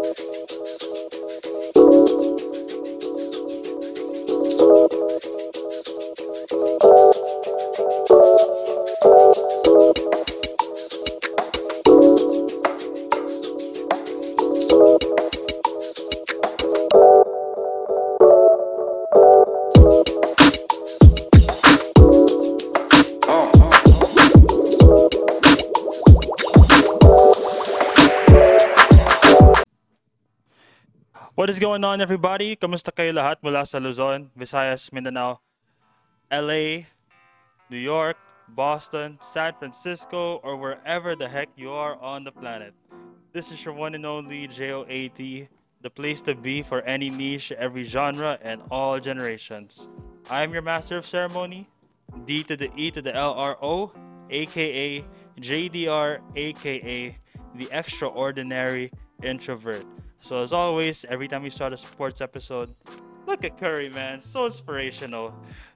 Thank you. What is going on everybody? Kamusta kayo lahat mula sa Luzon, Visayas, Mindanao, LA, New York, Boston, San Francisco, or wherever the heck you are on the planet. This is your one and only JOAT, the place to be for any niche, every genre, and all generations. I am your master of ceremony, D to the E to the LRO, aka JDR, aka the extraordinary introvert. So as always, every time we start a sports episode, look at Curry, man, so inspirational.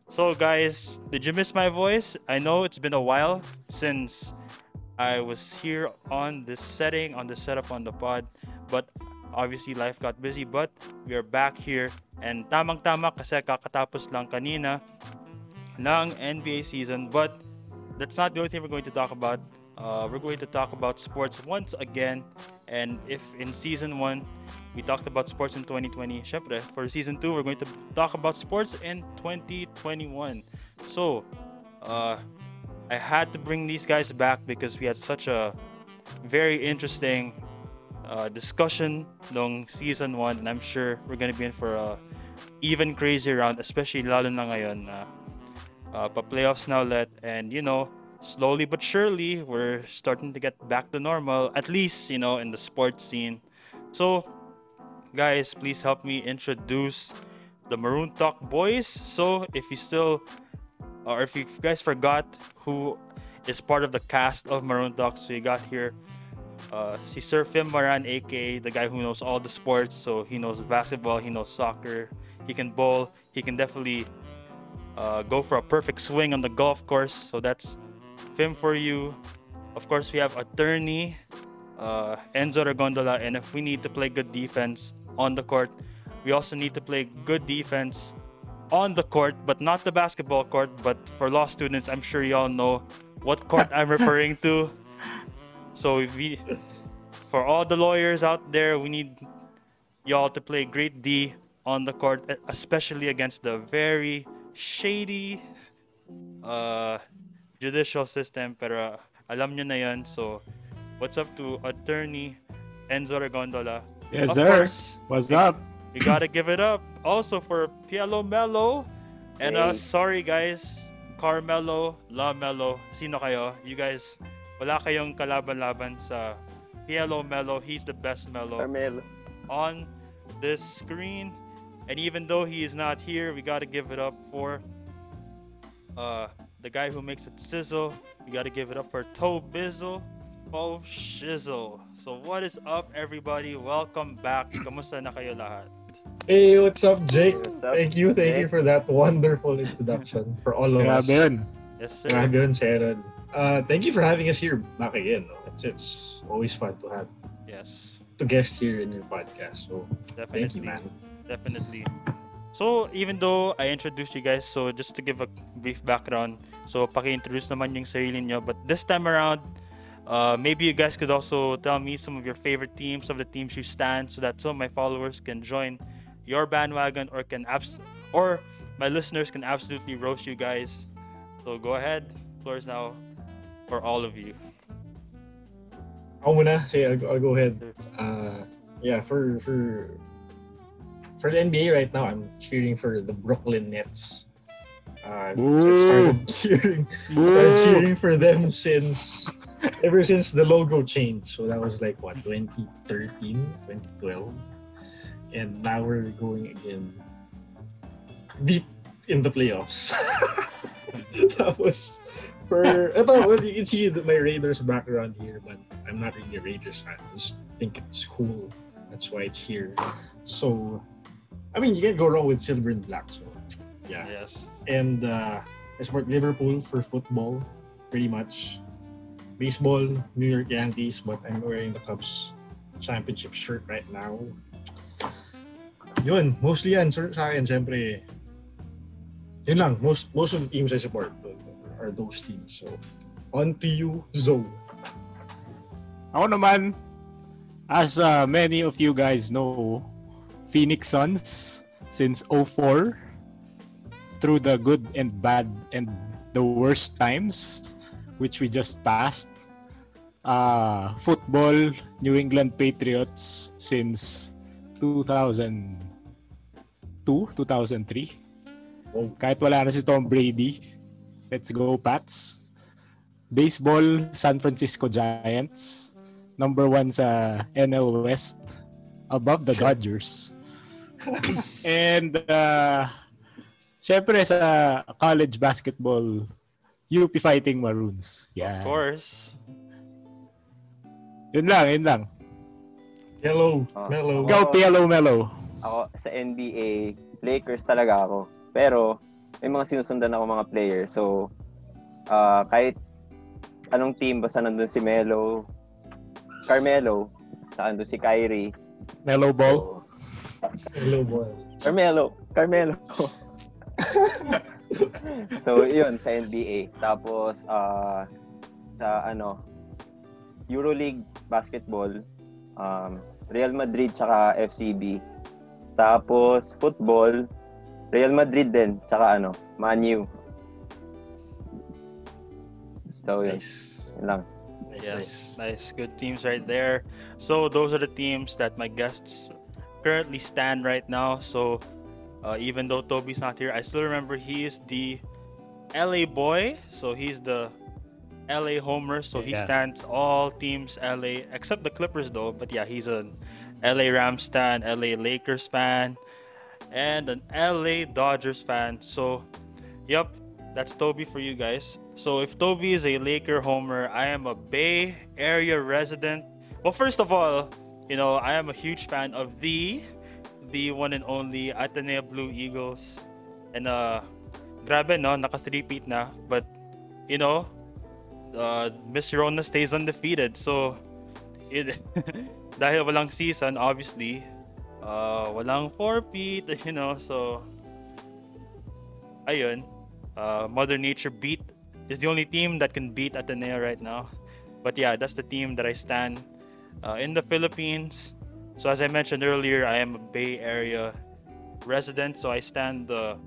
So guys, did you miss my voice? I know it's been a while since I was here on this setting, on the setup on the pod, but obviously life got busy, but we are back here and tamang-tama kasi kakatapos lang kanina ng NBA season, but that's not the only thing we're going to talk about. Uh, we're going to talk about sports once again. And if in season one we talked about sports in 2020, syempre, for season two we're going to talk about sports in 2021. So, uh, I had to bring these guys back because we had such a very interesting uh, discussion long season one, and I'm sure we're gonna be in for a even crazier round, especially lalo na ngayon na uh, pa playoffs now let and you know slowly but surely we're starting to get back to normal at least you know in the sports scene so guys please help me introduce the maroon talk boys so if you still or if you guys forgot who is part of the cast of maroon talk so you got here uh, si Sir Fim Maran, aka the guy who knows all the sports. So he knows basketball, he knows soccer, he can bowl, he can definitely uh, go for a perfect swing on the golf course. So that's Fim for you. Of course, we have attorney uh, Enzo Ragondola, and if we need to play good defense on the court, we also need to play good defense on the court, but not the basketball court. But for law students, I'm sure y'all know what court I'm referring to. So if we, for all the lawyers out there, we need y'all to play great D on the court, especially against the very shady uh, judicial system. Pero alam nyo na yan. So, what's up to attorney Enzo Regondola? Yes, Of sir. course, What's up? You gotta give it up also for Pielo Mello. And uh, sorry guys, Carmelo, La Melo, sino kayo? You guys, wala kayong kalaban-laban sa Pielo Melo. He's the best Melo Carmelo. on this screen. And even though he is not here, we gotta give it up for uh, the guy who makes it sizzle. We gotta give it up for Toe Bizzle. Oh shizzle. So what is up everybody? Welcome back. Kamusta na kayo lahat? Hey, what's up, Jake? What's up, Thank you, thank you for that wonderful introduction for all of us. Grabe yun. Yes sir. Grabe yun, Sharon. Uh, thank you for having us here back again. No? It's, it's always fun to have Yes. to guest here in your podcast. So Definitely. thank you, man. Definitely. So, even though I introduced you guys, so just to give a brief background, so paki-introduce naman yung sarili nyo. But this time around, uh, maybe you guys could also tell me some of your favorite teams, of the teams you stand, so that some of my followers can join your bandwagon or can abs- or my listeners can absolutely roast you guys. So go ahead, floor is now for all of you. I'll, I'll go ahead. Uh, yeah, for for for the NBA right now, I'm cheering for the Brooklyn Nets. Uh, Boo! started cheering started cheering for them since ever since the logo changed. So that was like what 2013, 2012, and now we're going again deep in the playoffs. that was for ito, well, you can see my Raiders background here, but I'm not really a Raiders fan. I just think it's cool. That's why it's here. So, I mean, you can't go wrong with silver and black. So, yeah Yes. and uh, I support Liverpool for football, pretty much. Baseball, New York Yankees, but I'm wearing the Cubs championship shirt right now. Yun, mostly yan sir, sa akin, syempre, yun lang, most most of the teams I support are those teams. So, on to you, Zoe. Ako naman, as uh, many of you guys know, Phoenix Suns since 04 through the good and bad and the worst times which we just passed. Uh, football, New England Patriots since 2002, 2003. Oh. Kahit wala na si Tom Brady. Let's go, Pats. Baseball, San Francisco Giants. Number one sa NL West. Above the Dodgers. And, uh, syempre sa college basketball, UP Fighting Maroons. Yeah. Of course. Yun lang, yun lang. Yellow, Ah, mellow. Ikaw. Pielo Melo. Ako sa NBA, Lakers talaga ako. Pero may mga sinusundan ako mga player. So ah kahit anong team basta nandun si Melo, Carmelo, saka nandun si Kyrie. Melo Ball. Yellow boy. Carmelo, Carmelo. so, yun, sa NBA. Tapos, ah sa ano, Euroleague basketball, um, Real Madrid tsaka FCB. Tapos, football, Real Madrid din, tsaka ano, Man U. So, yun, Nice. yun lang. Yes, nice. nice. Good teams right there. So those are the teams that my guests currently stand right now. So uh, even though Toby's not here, I still remember he is the LA boy. So he's the LA homer. So he Yeah. stands all teams LA except the Clippers though. But yeah, he's an LA Rams fan, LA Lakers fan, and an LA Dodgers fan. So, yep, that's Toby for you guys. So if Toby is a Laker homer, I am a Bay Area resident. Well, first of all, you know, I am a huge fan of the the one and only Ateneo Blue Eagles. And uh grabe no, naka 3 na, but you know, uh Miss Rona stays undefeated. So it, dahil walang season, obviously, uh walang 4 you know, so ayun, uh, Mother Nature beat is the only team that can beat Ateneo right now. But yeah, that's the team that I stand uh, in the Philippines. So as I mentioned earlier, I am a Bay Area resident, so I stand the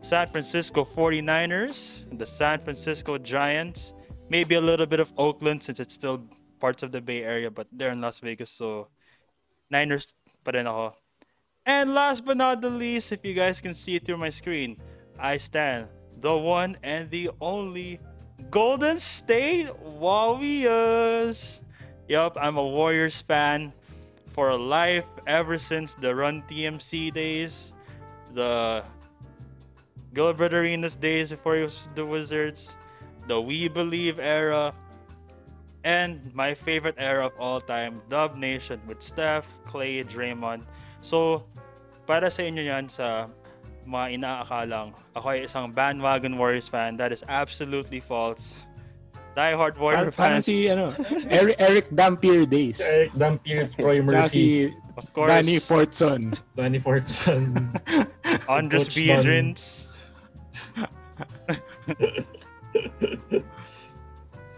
San Francisco 49ers, the San Francisco Giants, maybe a little bit of Oakland since it's still parts of the Bay Area, but they're in Las Vegas, so Niners pa rin ako. And last but not the least, if you guys can see it through my screen, I stand the one and the only Golden State Warriors. Yup, I'm a Warriors fan for life ever since the Run TMC days, the Gilbert Arenas days before he was the Wizards, the We Believe era, and my favorite era of all time, Dub Nation with Steph, Clay, Draymond. So, para sa inyo yan sa mga inaakalang ako ay isang bandwagon Warriors fan, that is absolutely false. Die Hard Warrior Parang, parang fan, si ano, Eric, Eric Dampier days. Eric Dampier, Troy Tsaka Murphy, si of course. Danny Fortson. Danny Fortson. Andres Coach Don. Biedrins.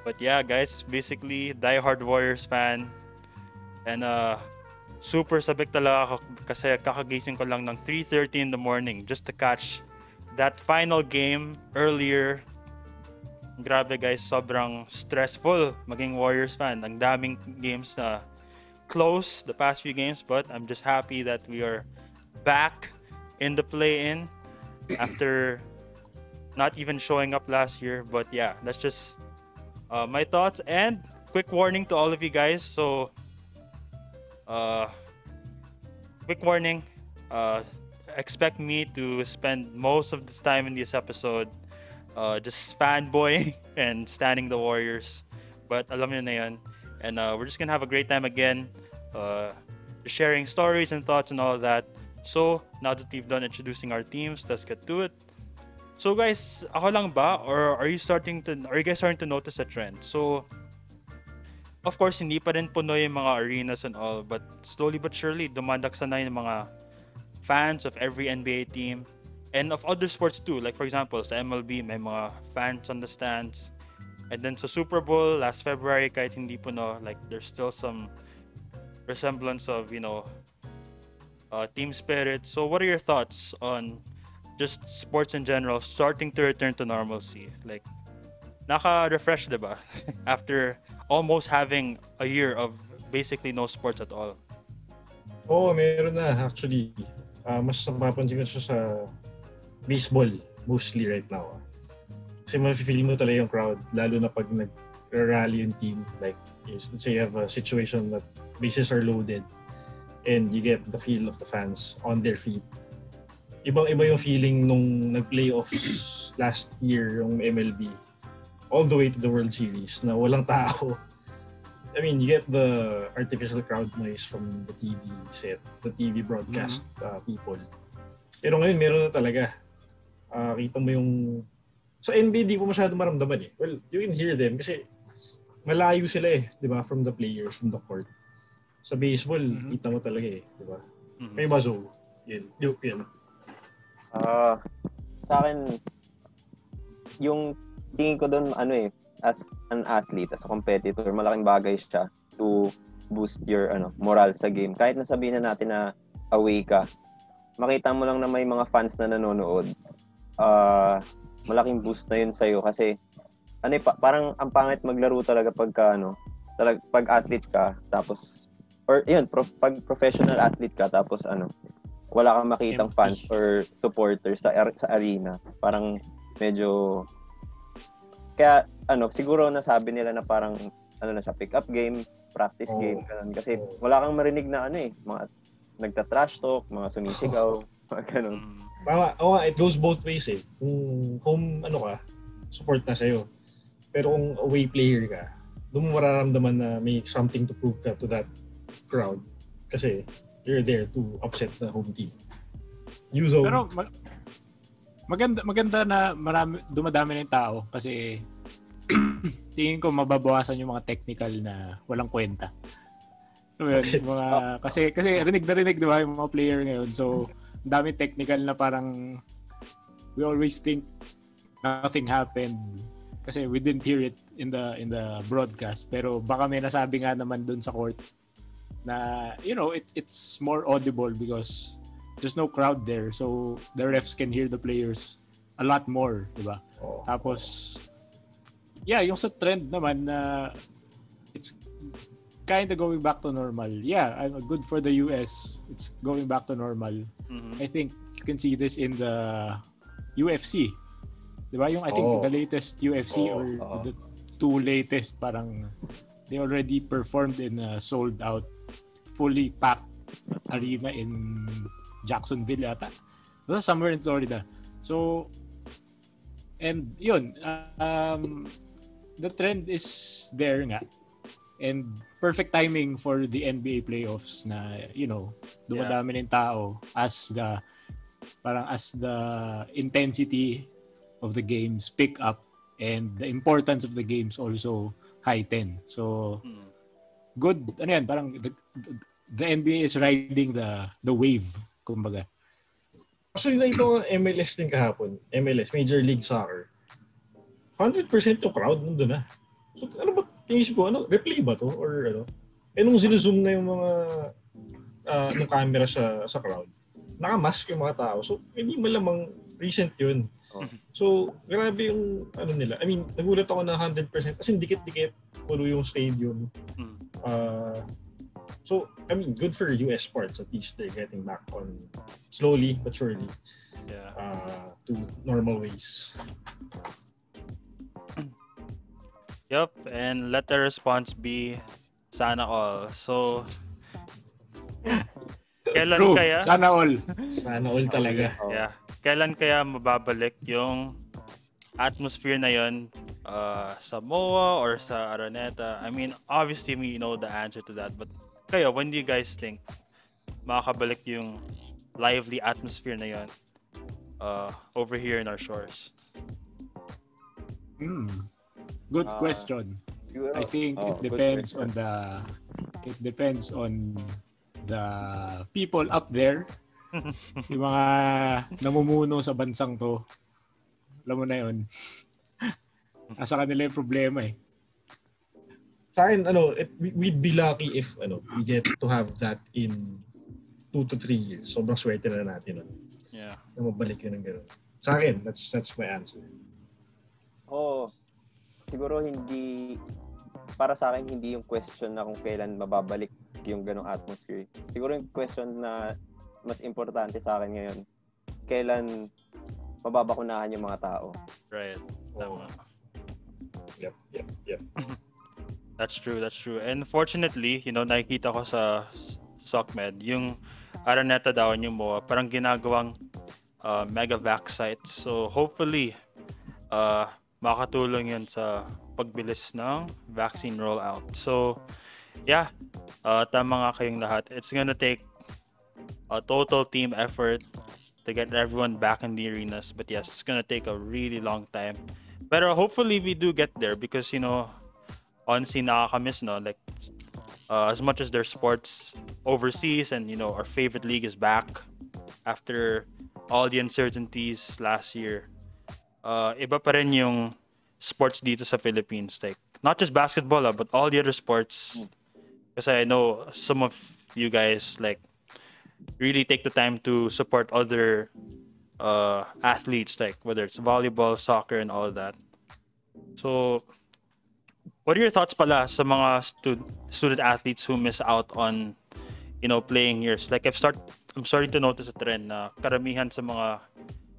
but yeah, guys, basically Die Hard Warriors fan. And uh super sabik talaga ako kasi kakagising ko lang ng 3:30 in the morning just to catch that final game earlier. Grabe guys, sobrang stressful maging Warriors fan. Ang daming games na close the past few games, but I'm just happy that we are back in the play-in after not even showing up last year. But yeah, that's just uh, my thoughts. And quick warning to all of you guys. So, uh, quick warning. Uh, expect me to spend most of this time in this episode uh, just fanboying and standing the Warriors. But alam nyo na yun. And uh, we're just gonna have a great time again. Uh, sharing stories and thoughts and all that. So, now that we've done introducing our teams, let's get to it. So guys, ako lang ba or are you starting to are you guys starting to notice a trend? So of course, hindi pa rin puno yung mga arenas and all, but slowly but surely, dumadaksa na yung mga fans of every NBA team and of other sports too. Like for example, sa MLB, may mga fans on the stands. And then sa Super Bowl last February, kahit hindi puno, like there's still some resemblance of, you know, uh, team spirit. So what are your thoughts on just sports in general starting to return to normalcy? Like, naka-refresh, di ba? After almost having a year of basically no sports at all. Oh, meron na actually. Ah, mas napapansin ko siya sa baseball mostly right now. ah. Kasi mafe-feel mo talaga yung crowd, lalo na pag nag-rally yung team. Like, let's say you have a situation that bases are loaded and you get the feel of the fans on their feet. Ibang-iba yung feeling nung nag-playoffs last year yung MLB all the way to the World Series na walang tao. I mean, you get the artificial crowd noise from the TV set, the TV broadcast uh, people. Pero ngayon, meron na talaga. Ah, kita mo yung... Sa NBA, di ko masyado maramdaman eh. Well, you can hear them kasi malayo sila eh, di ba? From the players, from the court. Sa baseball, Mhm. kita mo talaga eh, di ba? Mhm. May bazo. Yun, yun, yun. Ah, sa akin, yung tingin ko doon, ano eh, as an athlete, as a competitor, malaking bagay siya to boost your ano moral sa game. Kahit na sabihin na natin na away ka, makita mo lang na may mga fans na nanonood. Ah, malaking boost na yun sa'yo kasi ano eh, pa- parang ang pangit maglaro talaga pagka ano, talag, pag athlete ka, tapos or yun, pro, pag professional athlete ka, tapos ano, wala kang makitang fans or supporters sa ar- sa arena. Parang medyo kaya ano, siguro nasabi nila na parang ano na siya, pick up game, practice Oo. game ganun kasi wala kang marinig na ano eh, mga nagta-trash talk, mga sumisigaw, mga ganun. Tama, oo nga, it goes both ways eh. Kung home, ano ka, support na sa'yo. Pero kung away player ka, doon mo mararamdaman na may something to prove ka to that crowd. Kasi you're there to upset the home team. You zone. Pero ma- maganda maganda na marami dumadami na yung tao kasi tingin ko mababawasan yung mga technical na walang kwenta. Mo yun, mga, kasi kasi rinig na rinig 'di ba yung mga player ngayon. So, dami technical na parang we always think nothing happened kasi we didn't hear it in the in the broadcast. Pero baka may nasabi nga naman doon sa court na you know it's it's more audible because there's no crowd there. So the refs can hear the players a lot more di ba? Oo. tapos yeah yung sa trend naman na it's kind of going back to normal. Yeah I'm good for the US it's going back to normal Mhm. I think you can see this in the UFC. ba? Yung I think Oo. the latest UFC Oo, or oo. the two latest parang they already performed in a sold out fully packed arena in Jacksonville ata. Basta somewhere in Florida. So and yun um the trend is there nga and perfect timing for the NBA playoffs na you know dumadami ng tao as the parang as the intensity of the games pick up and the importance of the games also heighten. So Mm. good ano yan parang the, the NBA is riding the the wave kumbaga. Actually, ko ang MLS din kahapon. MLS, Major League Soccer. 100% yung crowd nandun na. So, ano ba, inisip ko, ano, replay ba to? Or ano? Eh, nung zinuzoom na yung mga ah, ng camera sa sa crowd, nakamask yung mga tao. So, hindi malamang recent yun. Oh. So, grabe yung ano nila. I mean, nagulat ako na 100%. Kasi dikit-dikit, puno yung stadium. Mm. Uh, so, I mean, good for US sports. At least they're getting back on slowly but surely Yeah. uh, to normal ways. Yup, and let the response be sana all. So, kailan True. kaya? Sana all. Sana all talaga. Yeah. Kailan kaya mababalik yung atmosphere na yun uh, sa MOA or sa Araneta? I mean, obviously we know the answer to that. But kayo, when do you guys think makakabalik yung lively atmosphere na yun uh, over here in our shores? Hmm. Good Ah. question. Siguro, I think oh, it depends on the it depends on the people up there. yung mga namumuno sa bansang to. Alam mo na yun. Nasa kanila yung problema eh. Sa akin, ano, it, we- we'd be lucky if ano, we get to have that in two to three years. Sobrang swerte na natin nun. Yeah. Na mabalik yun ng gano'n. Sa akin, that's that's my answer. Oo. Siguro hindi para sa akin hindi yung question na kung kailan mababalik yung ganong atmosphere. Siguro yung question na mas importante sa akin ngayon, kailan mababakunahan yung mga tao. Right. Tama. Yep, yep, yep. That's true, that's true. And fortunately, you know, nakikita ko sa SOCMED, yung Araneta daw yung MOA, parang ginagawang uh, mega vac sites. So hopefully, uh, makatulong yun sa pagbilis ng vaccine rollout. So, yeah, uh, tama nga kayong lahat. It's gonna take a total team effort to get everyone back in the arenas. But yes, it's gonna take a really long time. Pero hopefully we do get there because, you know, honestly nakakamiss no like uh, as much as their sports overseas and you know our favorite league is back after all the uncertainties last year uh, iba pa rin yung sports dito sa Philippines like not just basketball ah, but all the other sports. Kasi I know some of you guys like really take the time to support other uh, athletes like whether it's volleyball soccer and all that. So what are your thoughts pala sa mga stud- student athletes who miss out on you know playing years? Like I've start I'm starting to notice a trend na karamihan sa mga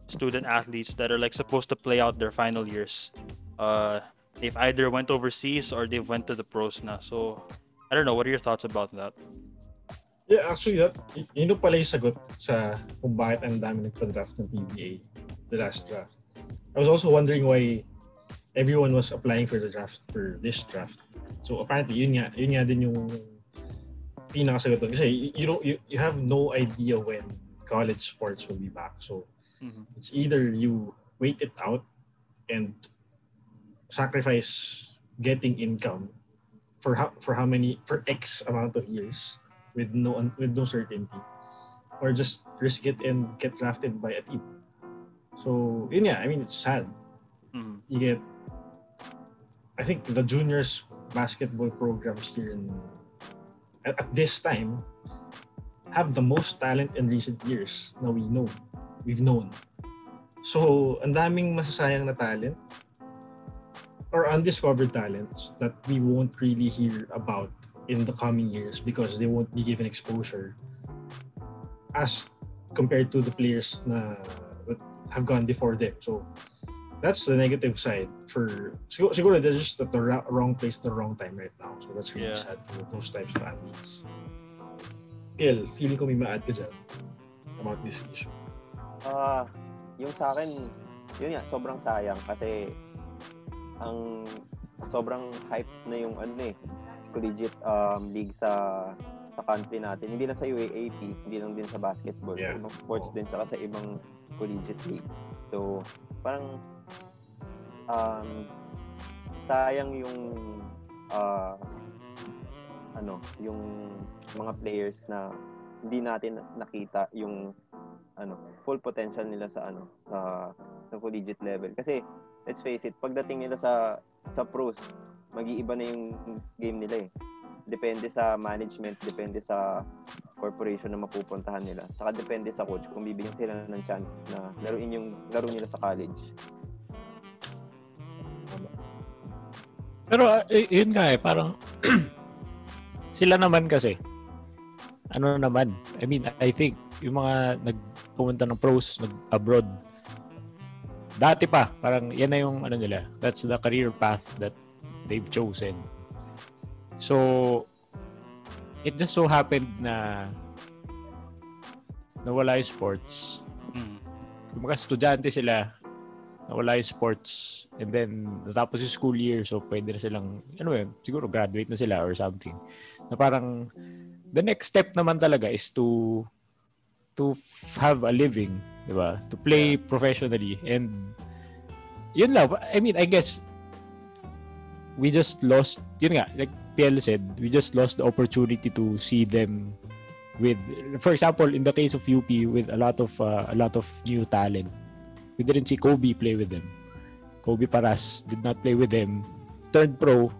student athletes that are like supposed to play out their final years uh they've either went overseas or they've went to the pros now. so I don't know what are your thoughts about that Yeah, actually, that, yun yung pala yung sagot sa kung bakit ang dami nagpa-draft ng PBA, the last draft. I was also wondering why everyone was applying for the draft for this draft. So apparently, yun nga, yun nga din yung pinakasagot doon. Kasi you, you, you have no idea when college sports will be back. So Mhm. it's either you wait it out and sacrifice getting income for how for how many for X amount of years with no with no certainty or just risk it and get drafted by a team. So yeah, I mean it's sad. Mhm. You get I think the juniors basketball programs here in at, at this time have the most talent in recent years Now we know. We've known. So, ang daming masasayang na talent or undiscovered talents that we won't really hear about in the coming years because they won't be given exposure as compared to the players na that have gone before them. So that's the negative side for siguro, siguro they're just at the ra- wrong place at the wrong time right now. So that's really Yeah. sad for those types of athletes. Phil, feeling ko may ma-add ka dyan about this issue. Ah, yung sa akin, yun nga, sobrang sayang kasi ang sobrang hype na yung ano eh, collegiate um, league sa sa country natin. Hindi lang sa UAAP, hindi lang din sa basketball. Yeah. Ibang sports din, saka sa ibang collegiate leagues. So, parang um, sayang yung ah, ano, yung mga players na hindi natin nakita yung ano, full potential nila sa ano, sa sa collegiate level. Kasi let's face it, pagdating nila sa sa pros, mag-iiba na yung game nila eh. Depende sa management, depende sa corporation na mapupuntahan nila. Saka depende sa coach kung bibigyan sila ng chance na laruin yung laro nila sa college. Pero y- yun nga eh, parang sila naman kasi ano naman, I mean, I think yung mga nagpumunta ng pros, nag-abroad, dati pa, parang yan na yung ano nila, that's the career path that they've chosen. So, it just so happened na nawala yung sports. Mhm. Kumbaga estudyante sila, nawala yung sports, and then natapos yung school year, so pwede na silang, ano yun, siguro graduate na sila or something. Na parang, the next step naman talaga is to to have a living, di ba? To play professionally and yun lang. I mean, I guess we just lost, yun nga, like PL said, we just lost the opportunity to see them with, for example, in the case of UP, with a lot of uh, a lot of new talent. We didn't see Kobe play with them. Kobe Paras did not play with them. Turned pro.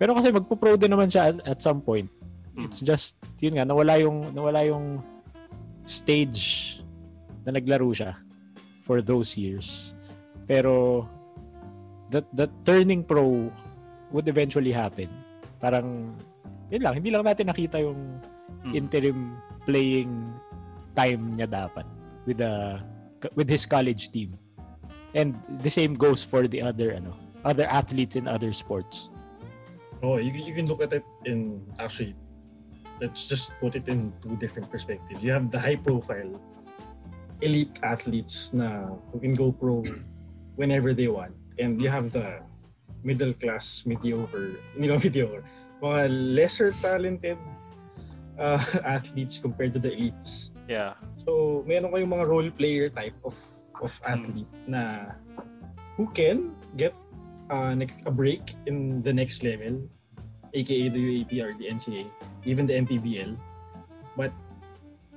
Pero kasi magpo-pro din naman siya at, at some point. Mm. It's just, yun nga, nawala yung, nawala yung stage na naglaro siya for those years. Pero that that turning pro would eventually happen. Parang yun lang, hindi lang natin nakita yung Mm. interim playing time niya dapat with the with his college team. And the same goes for the other ano, other athletes in other sports. Oh, you, can- you can look at it in actually. Let's just put it in two different perspectives. You have the high profile elite athletes na who can go pro whenever they want, and you have the middle class mediocre, hindi naman mediocre, mga lesser talented uh, athletes compared to the elites. Yeah. So, meron kayong mga role player type of of athlete na who can get uh, a break in the next level, aka the UAP or the NCAA, even the MPBL. But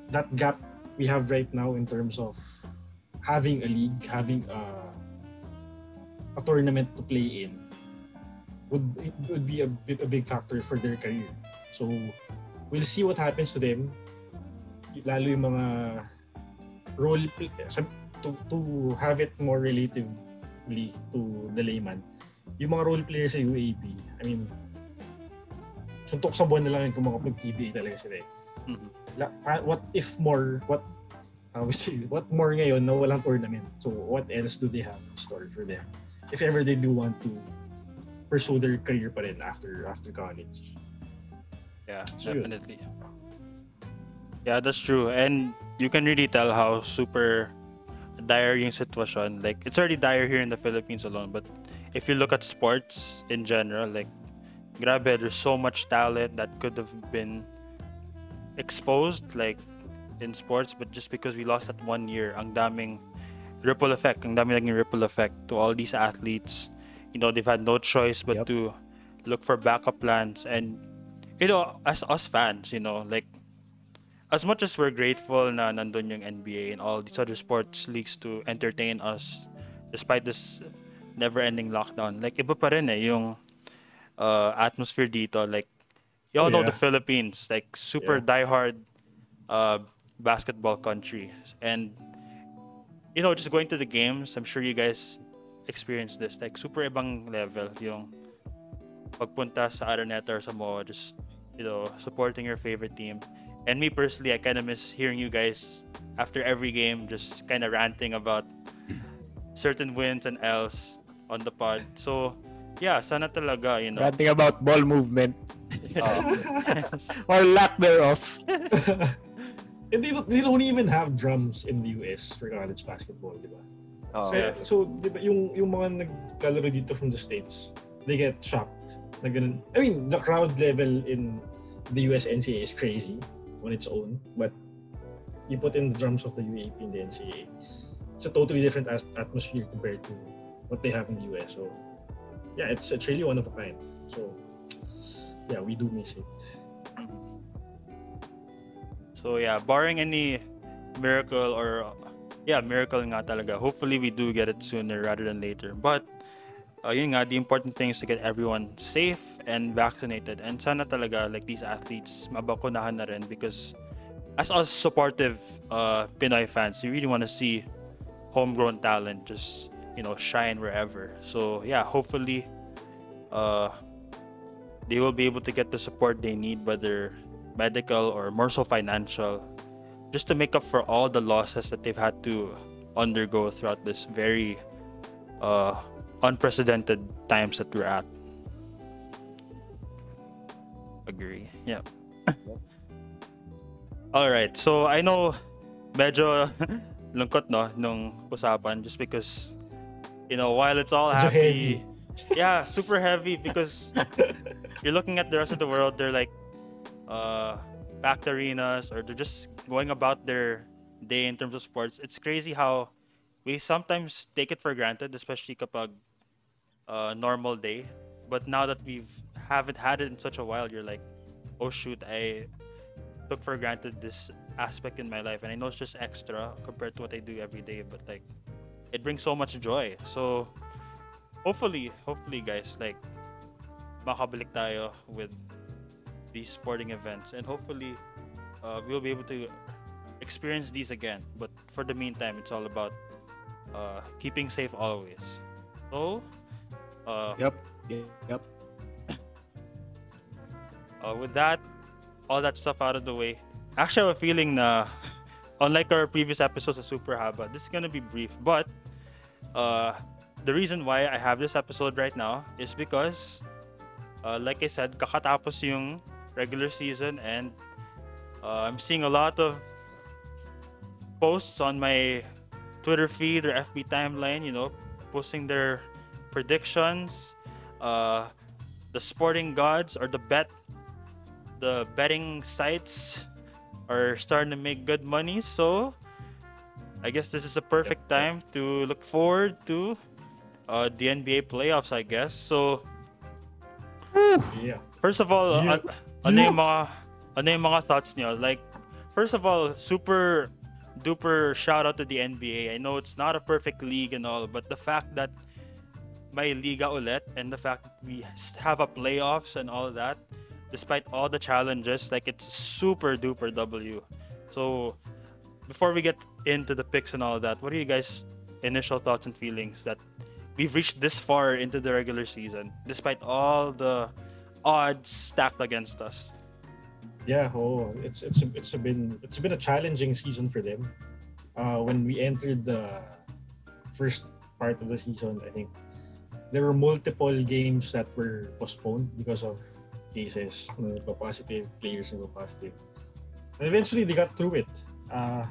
that gap we have right now in terms of having a league, having a, a tournament to play in, would it would be a a big factor for their career. So we'll see what happens to them. Lalo yung mga role play, to, to have it more relatively to the layman. Yung mga role players sa UAB, I mean, suntok sa buwan na lang yung kung makapag-PBA talaga sila eh. Mhm. La- pa- what if more, what what more ngayon na walang tournament? So what else do they have in store for them? If ever they do want to pursue their career pa rin after after college. Yeah, So yun. definitely. Yeah, that's true. And you can really tell how super dire yung sitwasyon. Like, it's already dire here in the Philippines alone. But if you look at sports in general, like, grabe, there's so much talent that could have been exposed, like, in sports. But just because we lost that one year, ang daming ripple effect, ang daming naging ripple effect to all these athletes. You know, they've had no choice but Yep. to look for backup plans. And, you know, as us fans, you know, like, as much as we're grateful na nandun yung NBA and all these other sports leagues to entertain us despite this never-ending lockdown, like iba pa rin eh yung uh, atmosphere dito. Like, y'all know the Yeah. Philippines, like super diehard uh, basketball country. And, you know, just going to the games, I'm sure you guys experience this. Like, super ibang level yung pagpunta sa Araneta or sa MOA, just, you know, supporting your favorite team. And me personally, I kind of miss hearing you guys after every game, just kind of ranting about certain wins and L's on the pod. So, yeah, sana talaga, you know. Ranting about ball movement Oh. or lack thereof. And they, don't- they don't even have drums in the US for college basketball, di ba? Oh. So, so di ba, yung, yung mga nagkalaro dito from the States, they get shocked na ganun. I mean, the crowd level in the US NCAA is crazy on its own, but you put in the drums of the UAP in the NCAA, it's a totally different as- atmosphere compared to what they have in the US. So, yeah, it's, it's really one of a kind. So, yeah, we do miss it. So yeah, barring any miracle or yeah, miracle nga talaga. Hopefully we do get it sooner rather than later. But uh, yun nga, the important thing is to get everyone safe and vaccinated. And sana talaga like these athletes mabakunahan na rin because as us supportive uh, Pinoy fans, we really want to see homegrown talent just you know shine wherever. So yeah, hopefully uh, they will be able to get the support they need, whether medical or more so financial, just to make up for all the losses that they've had to undergo throughout this very uh, unprecedented times that we're at. Agree. Yeah. all right. So I know medyo lungkot no nung usapan just because you know while it's all happy. yeah super heavy because you're looking at the rest of the world they're like uh packed arenas or they're just going about their day in terms of sports. It's crazy how we sometimes take it for granted especially kapag uh, normal day. But now that we've haven't had it in such a while, you're like, oh shoot, I took for granted this aspect in my life, and I know it's just extra compared to what I do every day, but like, it brings so much joy. So, hopefully, hopefully, guys, like, makabalik tayo with these sporting events, and hopefully, uh, we'll be able to experience these again. But for the meantime, it's all about uh, keeping safe always. So, uh, Yep. Yep. uh, with that, all that stuff out of the way, actually, I have a feeling na, unlike our previous episodes of Super Haba, this is gonna be brief. But uh, the reason why I have this episode right now is because, uh, like I said, kakatapos yung regular season and uh, I'm seeing a lot of posts on my Twitter feed or FB timeline, you know, posting their predictions. Uh, the sporting gods or the bet the betting sites are starting to make good money so i guess this is a perfect time to look forward to uh, the nba playoffs i guess so Yeah. first of all Yeah. ano yung mga ano yung mga thoughts niyo like first of all super duper shout out to the nba i know it's not a perfect league and all but the fact that my liga ulit and the fact that we have a playoffs and all that despite all the challenges like it's super duper w. So before we get into the picks and all that what are you guys initial thoughts and feelings that we've reached this far into the regular season despite all the odds stacked against us? Yeah, oh, it's it's it's been it's been a challenging season for them. Uh, when we entered the first part of the season, I think there were multiple games that were postponed because of cases, uh, positive players na positive. And eventually, they got through it. Uh,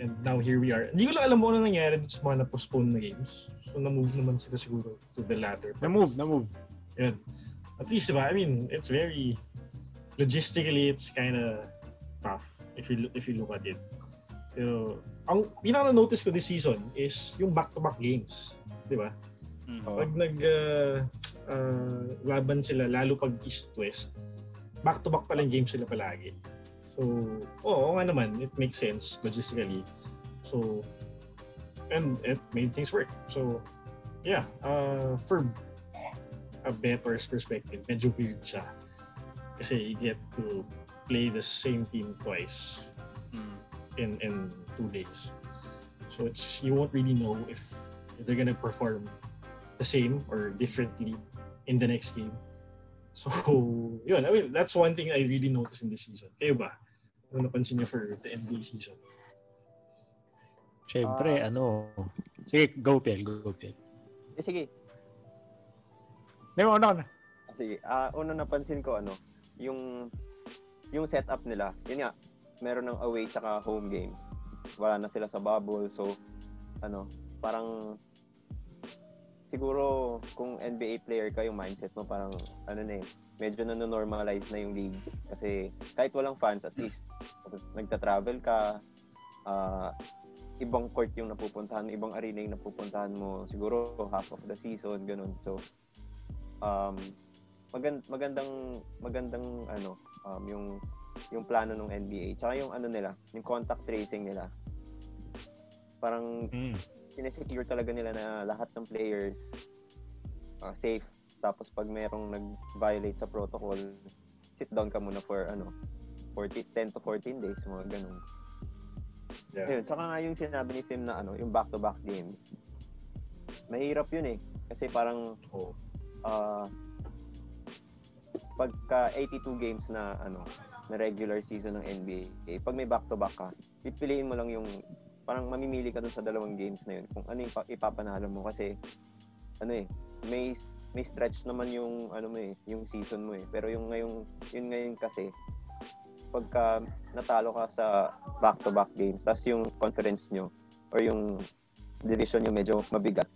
and now here we are. Hindi ko lang alam mo ano nangyari dito sa mga na-postpone na games. So, na-move naman sila siguro to the latter. Na-move, na-move. Yun. At least, diba? I mean, it's very logistically, it's kind of tough if you if you look at it. Pero, ang pinaka notice ko this season is yung back-to-back games. Di ba? Mm. Pag nag uh, uh, laban sila, lalo pag East-West, back-to-back pa lang games sila palagi. So, oo nga naman, it makes sense logistically. So, and it made things work. So, yeah, uh, for a bettor's perspective, medyo weird siya. Kasi you get to play the same team twice Mm. in in two days. So it's you won't really know if, if they're gonna perform the same or differently in the next game. So yun, I mean that's one thing I really noticed in this season. Kayo ba? Ano napansin niyo for the NBA season? Siyempre, Ah. ano. Sige, go, Piel. Go, Piel. Eh, sige. Hindi mo, ano. Ah, Sige. Ah, una napansin ko ano, yung yung setup nila. Yun nga, meron ng away tsaka home game. Wala na sila sa bubble. So, ano, parang siguro kung NBA player ka yung mindset mo parang ano na eh, medyo nanonormalize na yung league. Kasi kahit walang fans, at least nagta-travel ka, ah, ibang court yung napupuntahan ibang arena yung napupuntahan mo, siguro half of the season, ganun. So, um, magand magandang magandang ano um, yung yung plano ng NBA tsaka yung ano nila yung contact tracing nila parang Mm. Sinesecure talaga nila na lahat ng players uh, safe tapos pag merong nag-violate sa protocol sit down ka muna for ano 40, 10 to 14 days mga ganun Yeah. Ayun, tsaka nga yung sinabi ni Tim na ano yung back-to-back games mahirap yun eh kasi parang Oh. ah pagka 82 games na ano na regular season ng NBA, pag may back-to-back ka, pipiliin mo lang yung parang mamimili ka dun sa dalawang games na yun kung ano yung pa- ipapanalo mo kasi ano eh, may may stretch naman yung ano mo eh, yung season mo eh. Pero yung ngayong yun ngayon kasi pagka natalo ka sa back-to-back games, tapos yung conference nyo or yung division nyo medyo mabigat,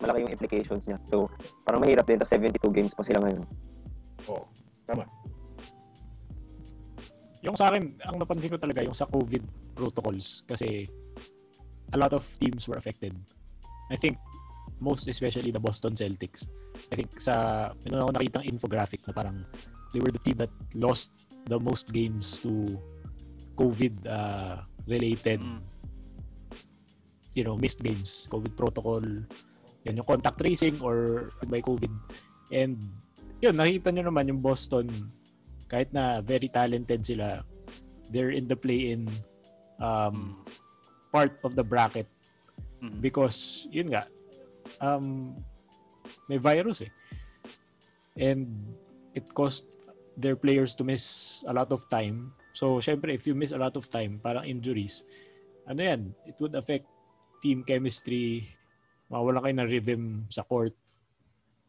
malaki yung implications niya. So, parang mahirap din. Tapos 72 games pa sila ngayon. Oh. Yung sa akin, ang napansin ko talaga yung sa COVID protocols kasi a lot of teams were affected. I think most especially the Boston Celtics. I think sa meron ako nakitang infographic na parang they were the team that lost the most games to COVID uh, related Mm. you know, missed games, COVID protocol, yan yung contact tracing or by COVID. And yun, nakita nyo naman yung Boston, kahit na very talented sila, they're in the play-in um, part of the bracket. Mm. because yun nga um may virus eh. And it caused their players to miss a lot of time. So syempre if you miss a lot of time parang injuries ano yan? It would affect team chemistry. Mawala kayo ng rhythm sa court.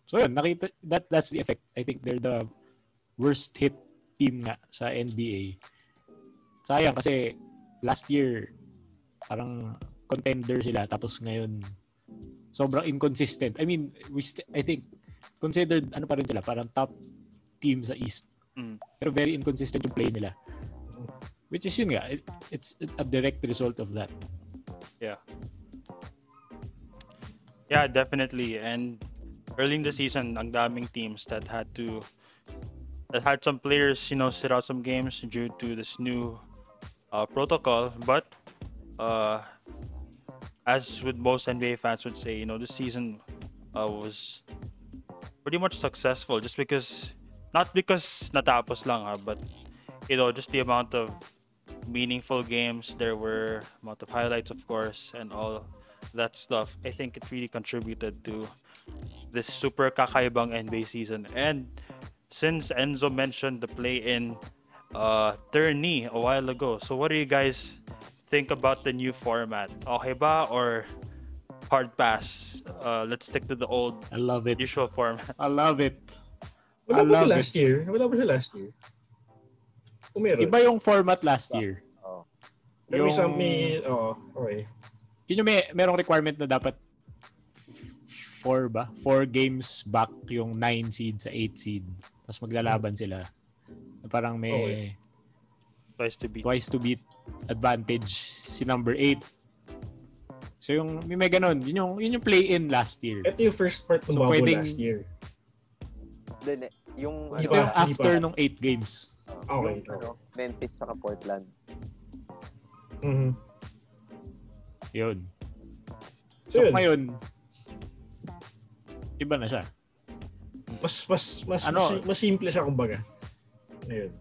So yun nakita that that's the effect. I think they're the worst hit team nga sa NBA sayang kasi last year parang contender sila tapos ngayon sobrang inconsistent. I mean, we st- I think considered ano pa rin sila, parang top team sa East. Mm. Pero very inconsistent yung play nila. Which is yun nga, it, it's a direct result of that. Yeah, definitely. And early in the season, ang daming teams that had to that had some players, you know, sit out some games due to this new uh, protocol. But uh, as with most NBA fans would say, you know, this season uh, was pretty much successful just because not because natapos lang ha, but you know, just the amount of meaningful games there were, amount of highlights of course, and all that stuff. I think it really contributed to this super kakaibang NBA season. And since Enzo mentioned the play-in uh, tourney a while ago, so what do you guys think about the new format? Okay ba or hard pass? Uh, let's stick to the old I love it. usual format. I love it. Wala I ba siya love last year? Wala ba siya last year? Kung meron. Iba yung format last year. Oh. May Yung- some, may, oh, okay. Yun yung may, merong requirement na dapat four ba? Four games back yung 9 seed sa 8 seed. Tapos maglalaban sila. Na parang may Okay. Twice to beat. twice to beat advantage si number 8. So yung may, may ganun, yun yung yun yung play-in last year. Ito yung first part ng So, bubble pwedeng- last year. Then, eh, yung Ito ano, yung after nung 8 games. uh, Okay, yung, ano, Memphis saka Portland. Mhm. Yun. So, So yun, ngayon iba na siya. mas, mas, mas, Ano? mas, mas simple siya kumbaga. Ayun.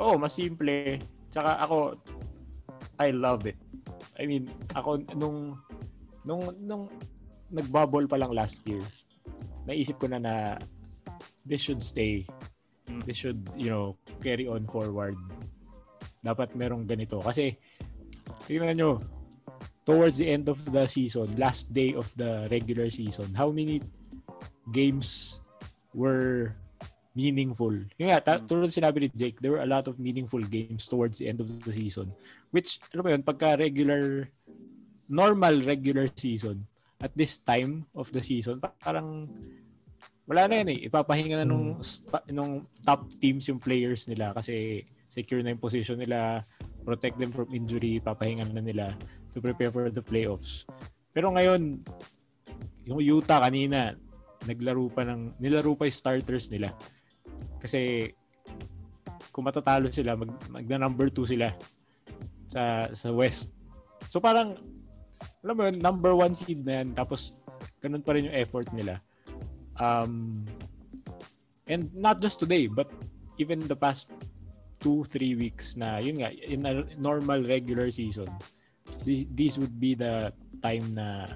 Oo, mas simple. Tsaka ako, I love it. I mean, ako, nung, nung, nung nagbubble pa lang last year, naisip ko na na this should stay. Mm. This should, you know, carry on forward. Dapat merong ganito. Kasi, tingnan nyo, towards the end of the season, last day of the regular season, how many games were meaningful. Yung nga, ta- Mm. tulad sinabi ni Jake, there were a lot of meaningful games towards the end of the season. Which, alam mo yun, pagka regular, normal regular season, at this time of the season, pa- parang wala na yan eh. Ipapahinga na nung, sta- nung top teams yung players nila kasi secure na yung position nila, protect them from injury, papahinga na nila to prepare for the playoffs. Pero ngayon, yung Utah kanina, naglaro pa ng, nilaro pa yung starters nila. Kasi kung matatalo sila, mag, magna number 2 sila sa sa West. So parang alam mo yun, number 1 seed na yan tapos ganun pa rin yung effort nila. Um and not just today but even the past 2 3 weeks na yun nga in a normal regular season these would be the time na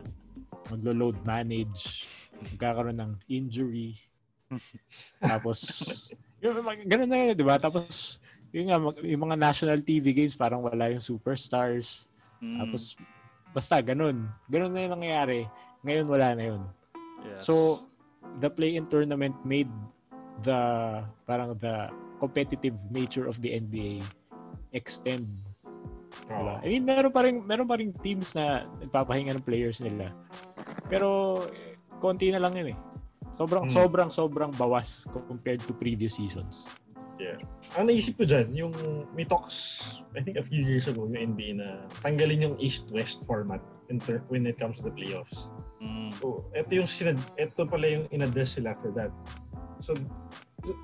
maglo-load manage magkakaroon ng injury tapos yun, mga- ganun na yun, di ba? Tapos, yun nga, mag- yung mga national TV games, parang wala yung superstars. Mm, Tapos, basta, ganun. Ganun na yung nangyayari. Ngayon, wala na yun. yes. So, the play-in tournament made the, parang the competitive nature of the NBA extend. Diba? Oh. I mean, meron pa rin, meron pa rin teams na nagpapahinga ng players nila. Pero, konti na lang yun eh. Sobrang, Hmm. sobrang, sobrang bawas compared to previous seasons. Ang naisip ko dyan, yung may talks, I think a few years ago, yung NBA na tanggalin yung East-West format in ter- when it comes to the playoffs. Mm. So, ito yung sinad, ito pala yung in-address sila for that. So,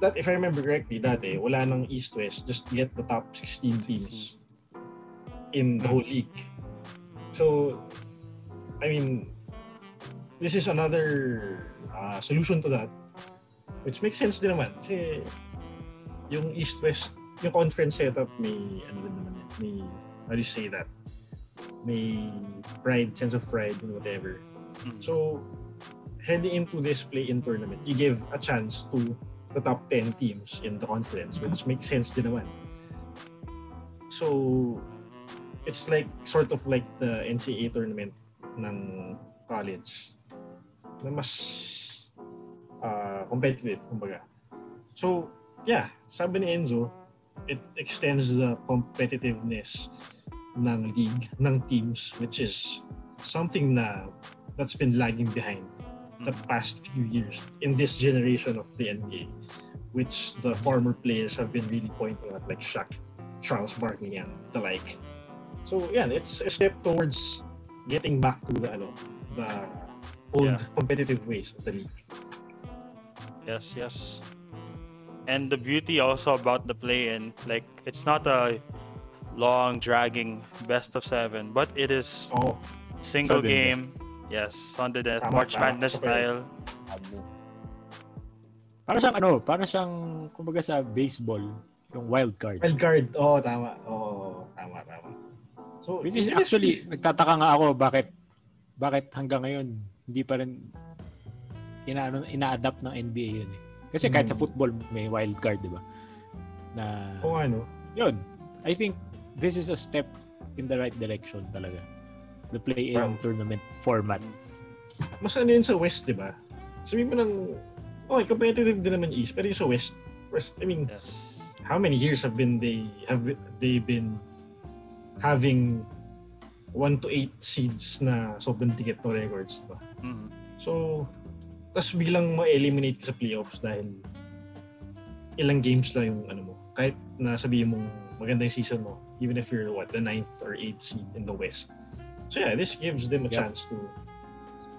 that if I remember correctly, dati, wala nang East-West, just get the top 16 teams in the whole league. So, I mean, this is another uh, solution to that, which makes sense din naman. Kasi, yung East-West, yung conference setup, may, ano din naman yan, may, how do you say that? May pride, sense of pride, and whatever. Mm. So, heading into this play-in tournament, you give a chance to the top 10 teams in the conference, which makes sense din naman. So, it's like, sort of like the NCAA tournament ng college na mas uh, competitive, kumbaga. So, yeah, sabi ni Enzo, it extends the competitiveness ng league, ng teams, which is something na that's been lagging behind the past few years in this generation of the NBA, which the former players have been really pointing at, like Shaq, Charles Barkley, and the like. So yeah, it's a step towards getting back to the ano, the old Yeah. competitive ways of the league. Yes, yes. And the beauty also about the play-in, like it's not a long dragging best of seven, but it is Oh, single Sudden game. Yes, on the death, Tama, March tama. Madness Okay. style. Para siyang ano, para siyang kumbaga sa baseball, yung wild card. wild card. Oh, tama. Oh, tama, tama. So, Which is actually, nagtataka nga ako bakit bakit hanggang ngayon hindi pa rin ina ina-adapt ng NBA yun eh. Kasi kahit sa Hmm. football may wild card, di ba? Na Oh, ano? yun. I think this is a step in the right direction talaga. The play-in Wow. tournament format. mas ano yun sa West, di ba? Sabihin mo ng, okay, competitive din naman East, pero yung sa West, West, I mean, Yes. how many years have been they have they been having 1 to 8 seeds na sobrang ticket to records, di ba? Mm. So, tas biglang ma-eliminate ka sa playoffs dahil ilang games lang yung ano mo. Kahit na sabihin mong maganda yung season mo, even if you're what, the ninth or eighth seed in the West. So yeah, this gives them a Yeah. chance to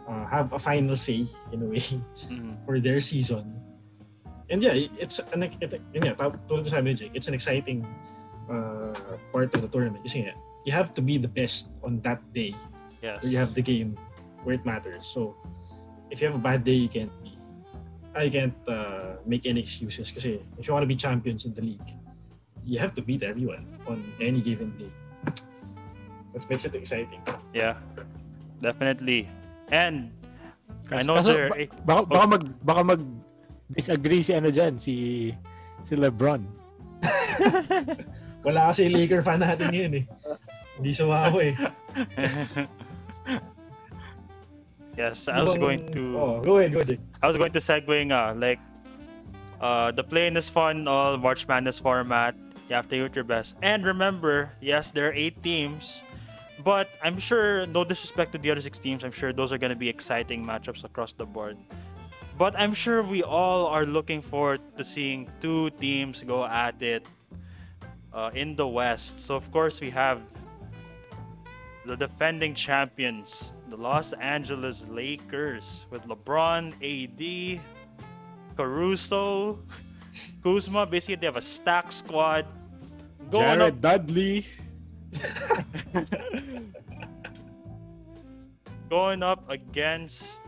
uh, have a final say in a way Mm. for their season. And yeah, it's an it, yun ta- tulad ng sabi ni Jake, it's an exciting uh, part of the tournament. Kasi nga, you have to be the best on that day Yes. where you have the game where it matters. So, if you have a bad day, you can't be, I can't uh, make any excuses. Kasi if you want to be champions in the league, you have to beat everyone on any given day. That makes it exciting. Yeah. Definitely. And I Kas- know kaso, there ba- baka, baka mag baka mag disagree si ano diyan si si LeBron. Wala kasi Laker fan natin ngayon eh. Hindi eh. yes, I was going to Oh, go ahead, go Jake. I was going to segue nga, like, uh, the play-in is fun, all March Madness format. You have to do your best. And remember, yes, there are eight teams, but I'm sure, no disrespect to the other six teams, I'm sure those are going to be exciting matchups across the board. But I'm sure we all are looking forward to seeing two teams go at it uh, in the West. So, of course, we have the defending champions, the Los Angeles Lakers, with LeBron, AD, Caruso, Kuzma. Basically, they have a stack squad. Going Jared up, Dudley. going up against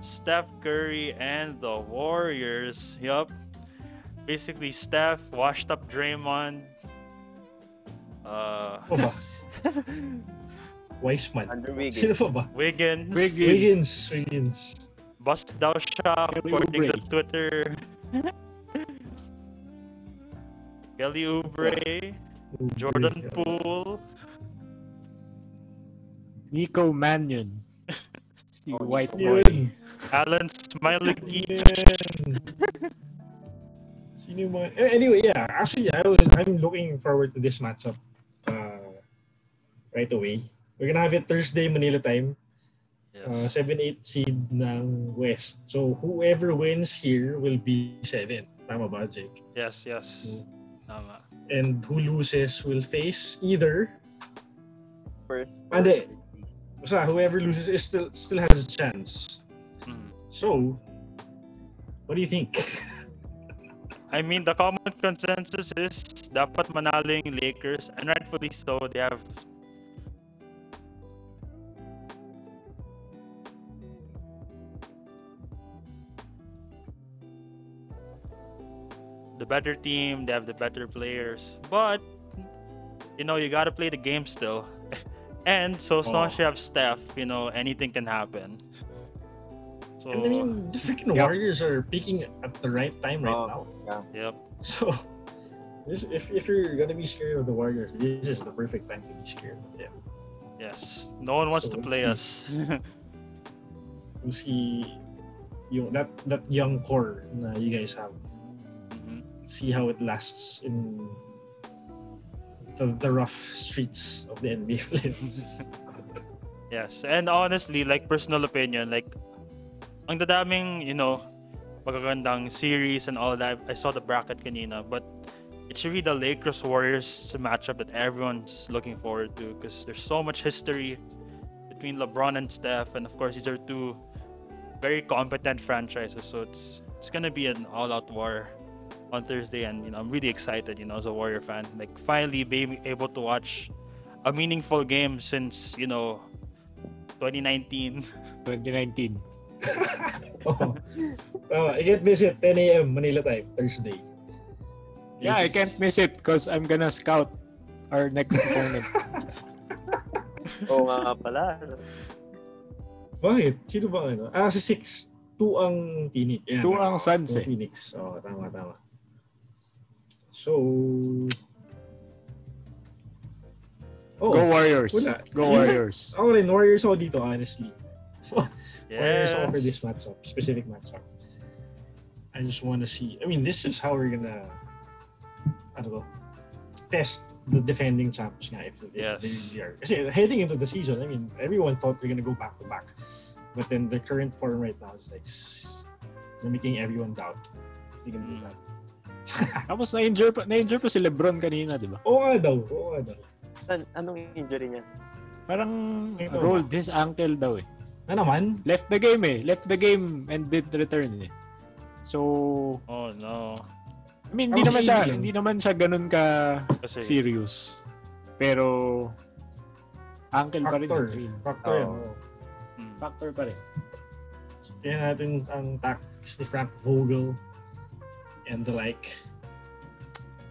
Steph Curry and the Warriors. Yup. Basically, Steph washed up Draymond. Uh, Oh, ba? Wiseman. Andrew Wiggins. Sino pa ba? Wiggins. Wiggins. Wiggins. Wiggins. Bust down shot Kelly according to Oubre. Twitter. Kelly Oubre, Jordan Yeah. Poole, Nico Mannion. Si Oh, White Nico Boy. Yun. Alan Smiley. Yan. Sino yung mga... Eh, Anyway, yeah. Actually, I was, I'm looking forward to this matchup uh, right away. We're gonna have it Thursday, Manila time. Uh, 7-8 seed ng West. So, whoever wins here will be 7. Tama ba, Jake? Yes, yes. Mm. Tama. And who loses will face either First. Ah, Hindi. Basta whoever loses is still still has a chance. Mm. So, what do you think? I mean, the common consensus is dapat manalo yung Lakers and rightfully so. They have the better team, they have the better players. But you know, you gotta play the game still. and so as long as Oh. you have Steph, you know, anything can happen. So And I mean, the freaking Yep. Warriors are peaking at the right time right Oh. now. yep. So, this, if, if you're gonna be scared of the Warriors, this is the perfect time to be scared of them. Yes. No one wants So to we'll play see. us. We'll see yung, that, that young core na you guys have. See how it lasts in the, the rough streets of the NBA playoffs. Yes, and honestly, like personal opinion, like ang dadaming, you know, magagandang series and all that. I saw the bracket kanina, but it should be the Lakers Warriors matchup that everyone's looking forward to because there's so much history between LeBron and Steph, and of course these are two very competent franchises. So it's it's gonna be an all-out war on Thursday, and you know I'm really excited. You know, as a Warrior fan, like finally being able to watch a meaningful game since you know 2019. 2019. oh. I can't miss it. 10 a.m. Manila time, Thursday. Yeah, I can't miss it because I'm gonna scout our next opponent. Oo nga pala. Bakit? Sino ba ano? Ah, si 6. 2 ang Phoenix. Yeah, Two ang Suns Two eh. Phoenix. Oo, tama, tama. So... Oh, Go Warriors. wala. Go Yun- Warriors. ako rin, Warriors ako dito, honestly. Warriors ako for this matchup, specific matchup. I just want to see. I mean, this is how we're gonna, ano to, test the defending champs nga if, if Yes. they are. Kasi heading into the season, I mean, everyone thought they're gonna go back to back. But then the current form right now is like, they're making everyone doubt if they can do Mm. that. Tapos na-injure pa, na-injure pa si Lebron kanina, di ba? Oo nga daw, oo nga daw. An- anong injury niya? Parang Ito rolled his ankle daw eh. Na naman, Left the game eh. Left the game and did return eh. So, Oh no. I mean, hindi Tapos naman siya, hindi naman siya ganun ka Kasi serious. Pero ankle pa rin. factor. eh. Factor yan. Oo. oo. mm, Factor pa rin. Tingnan natin ang tactics ni Frank Vogel and the like.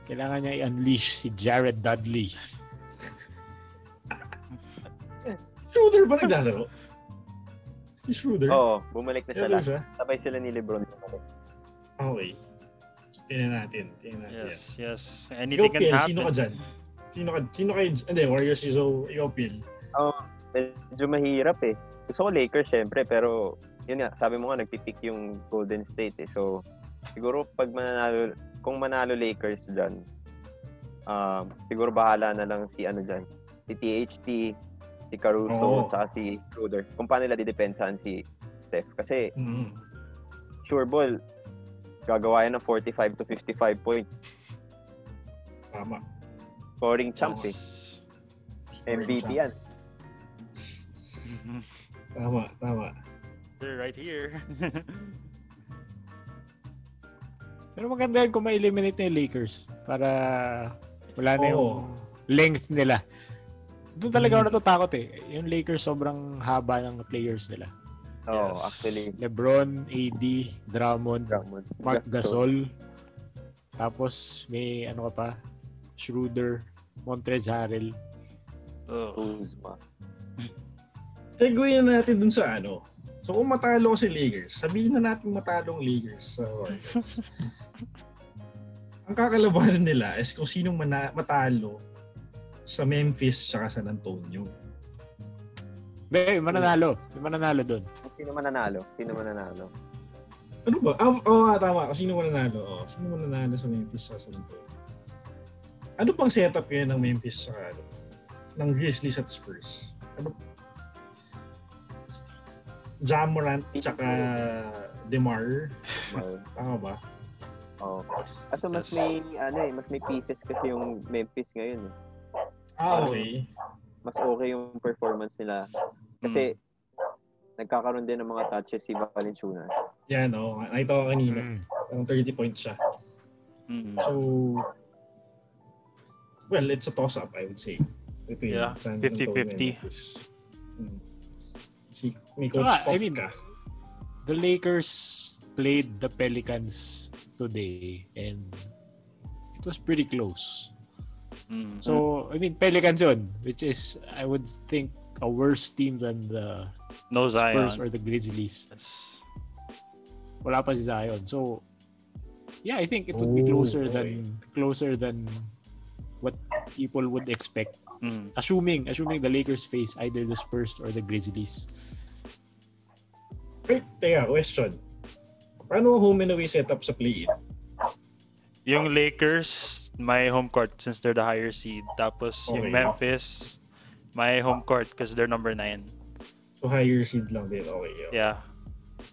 Kailangan niya i-unleash si Jared Dudley. Schroeder ba naglalaro? Si Schroeder? Oo, bumalik na siya? Sabay sila ni Lebron. Okay. Tingnan natin. Tingnan natin. yes, yes. Ikaw, Anything can Pil, happen. sino ka dyan? Sino ka, sino kayo, hindi, Warriors si so, ikaw, Pil. Medyo mahirap eh. Gusto ko Lakers syempre, pero yun nga, sabi mo nga, nagpipick yung Golden State eh. So, siguro pag manalo, kung manalo Lakers dyan, um, siguro bahala na lang si ano dyan, si THT, si Oo. Caruso, tsaka si Schroeder. Kung paano nila didepensahan si Steph. Kasi Mm. sure ball, gagawa yan ng 45 to 55 points. Tama. Scoring champ Oo. eh. MVP yan. Mhm. Tama, tama. They're right here. Pero maganda yun kung ma-eliminate na yung Lakers para wala na yung Oo. length nila. Doon talaga Mm. ako natatakot eh. Yung Lakers sobrang haba ng players nila. Oo, Yes. actually. LeBron, AD, Drummond, Drummond. Mark Gasol. Tapos may ano ka pa? Schroeder, Montrezl Harrell. oh. Kuzma. Segue na natin dun sa ano. So kung matalo si Lakers, sabihin na natin matalo ang Lakers sa Warriors. ang kakalabanan nila is kung sinong mana- matalo sa Memphis at San Antonio. Hindi, mananalo. May mananalo doon. Sino mananalo? Sino mananalo? Ano ba? Ah, Oo, nga, tama. Kung sino mananalo? Oh, sino mananalo sa Memphis sa San Antonio? Ano pang setup ngayon ng Memphis sa ano? Ng Grizzlies at Spurs? Ano? Jamorant tsaka DeMar. Tama ba? Oh. Kaso mas may ano eh, mas may pieces kasi yung Memphis ngayon. Eh. Ah, okay. Mas okay yung performance nila kasi Mm. nagkakaroon din ng mga touches si Valanciunas. Yan, oh. Nakita ko kanina. Mm. Parang 30 points siya. Mm. So, well, it's a toss-up, I would say. Between Yeah, San 50-50. Si, may coach Saka, Pop I mean, ka. The Lakers played the Pelicans today and it was pretty close. Mm. So, I mean, Pelicans yun, which is, I would think, a worse team than the no Zion. Spurs or the Grizzlies. Yes. Wala pa si Zion. So, yeah, I think it would be closer okay. than closer than what people would expect. Mm. Assuming assuming the Lakers face either the Spurs or the Grizzlies. Wait, teka, question. Paano ang home and away setup sa play-in? Yung Lakers, my home court since they're the higher seed. Tapos yung Okay. Memphis, my home court because they're number 9. So, higher seed lang din. Okay, yeah. Yeah.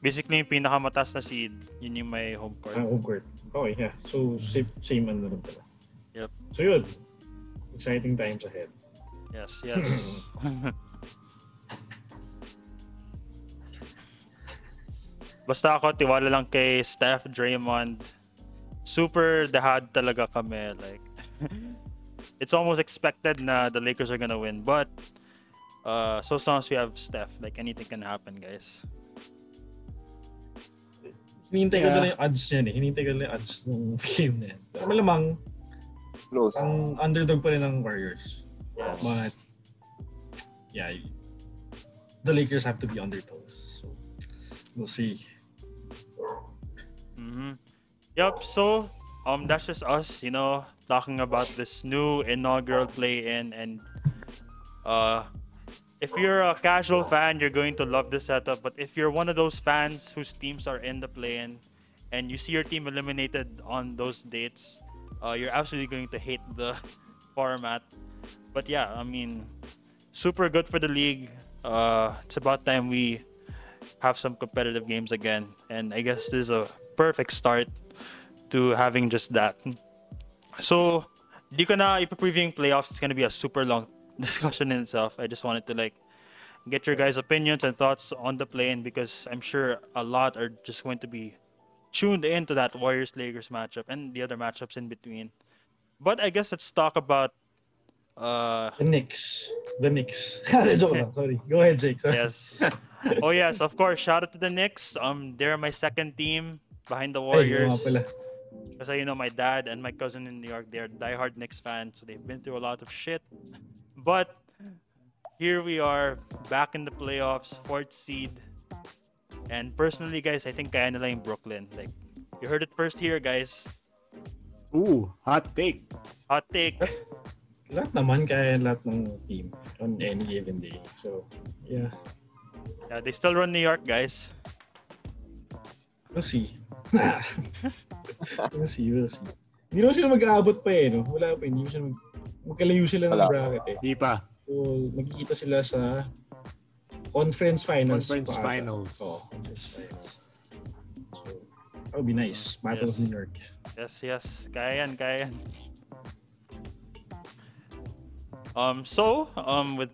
Basically, yung pinakamataas na seed, yun yung my home court. Ah, home court. Okay, yeah. So, same, same ano rin pala. Yep. So, yun. Exciting times ahead. Yes, yes. Basta ako, tiwala lang kay Steph, Draymond. Super dehad talaga kami. Like, it's almost expected na the Lakers are gonna win. But, uh, so long as we have Steph, like anything can happen, guys. Hinihintay ko Yeah. na lang yung odds niyan eh. Hinihintay ko na lang yung odds ng game na yan. Pero malamang, Close. ang underdog pa rin ng Warriors. Yes. But, yeah, the Lakers have to be on their toes. So, we'll see. hmm Yep. So, um, that's just us, you know, talking about this new inaugural play-in, and uh, if you're a casual fan, you're going to love this setup. But if you're one of those fans whose teams are in the play-in, and you see your team eliminated on those dates, uh, you're absolutely going to hate the format. But yeah, I mean, super good for the league. Uh, it's about time we have some competitive games again. And I guess this is a perfect start to having just that. So, di ko na ipa-preview yung playoffs. It's gonna be a super long discussion in itself. I just wanted to like get your guys' opinions and thoughts on the play-in because I'm sure a lot are just going to be tuned into that Warriors Lakers matchup and the other matchups in between. But I guess let's talk about uh The Knicks. The Knicks. Sorry. Go ahead, Jake. Sorry. yes. Oh yes, of course. Shout out to the Knicks. Um, they're my second team behind the Ay, oo Warriors. nga pala. Because you know my dad and my cousin in New York, they're diehard Knicks fans, so they've been through a lot of shit. But here we are, back in the playoffs, fourth seed. And personally, guys, I think kaya nila yung Brooklyn. Like, you heard it first here, guys. Ooh, hot take. Hot take. Lahat naman kaya lahat ng team on any given day. So, yeah. Yeah, they still run New York, guys. We'll see. we'll see, we'll see. Hindi naman sila mag-aabot pa eh, no? Wala pa, hindi sila mag- magkalayo sila ng Wala. bracket eh. Di pa. So, magkikita sila sa conference finals. Conference pa ata. finals. Oo, conference finals. So, that would be nice. Battle Yes. of New York. Yes, yes. Kaya yan, kaya yan. Um, so, um, with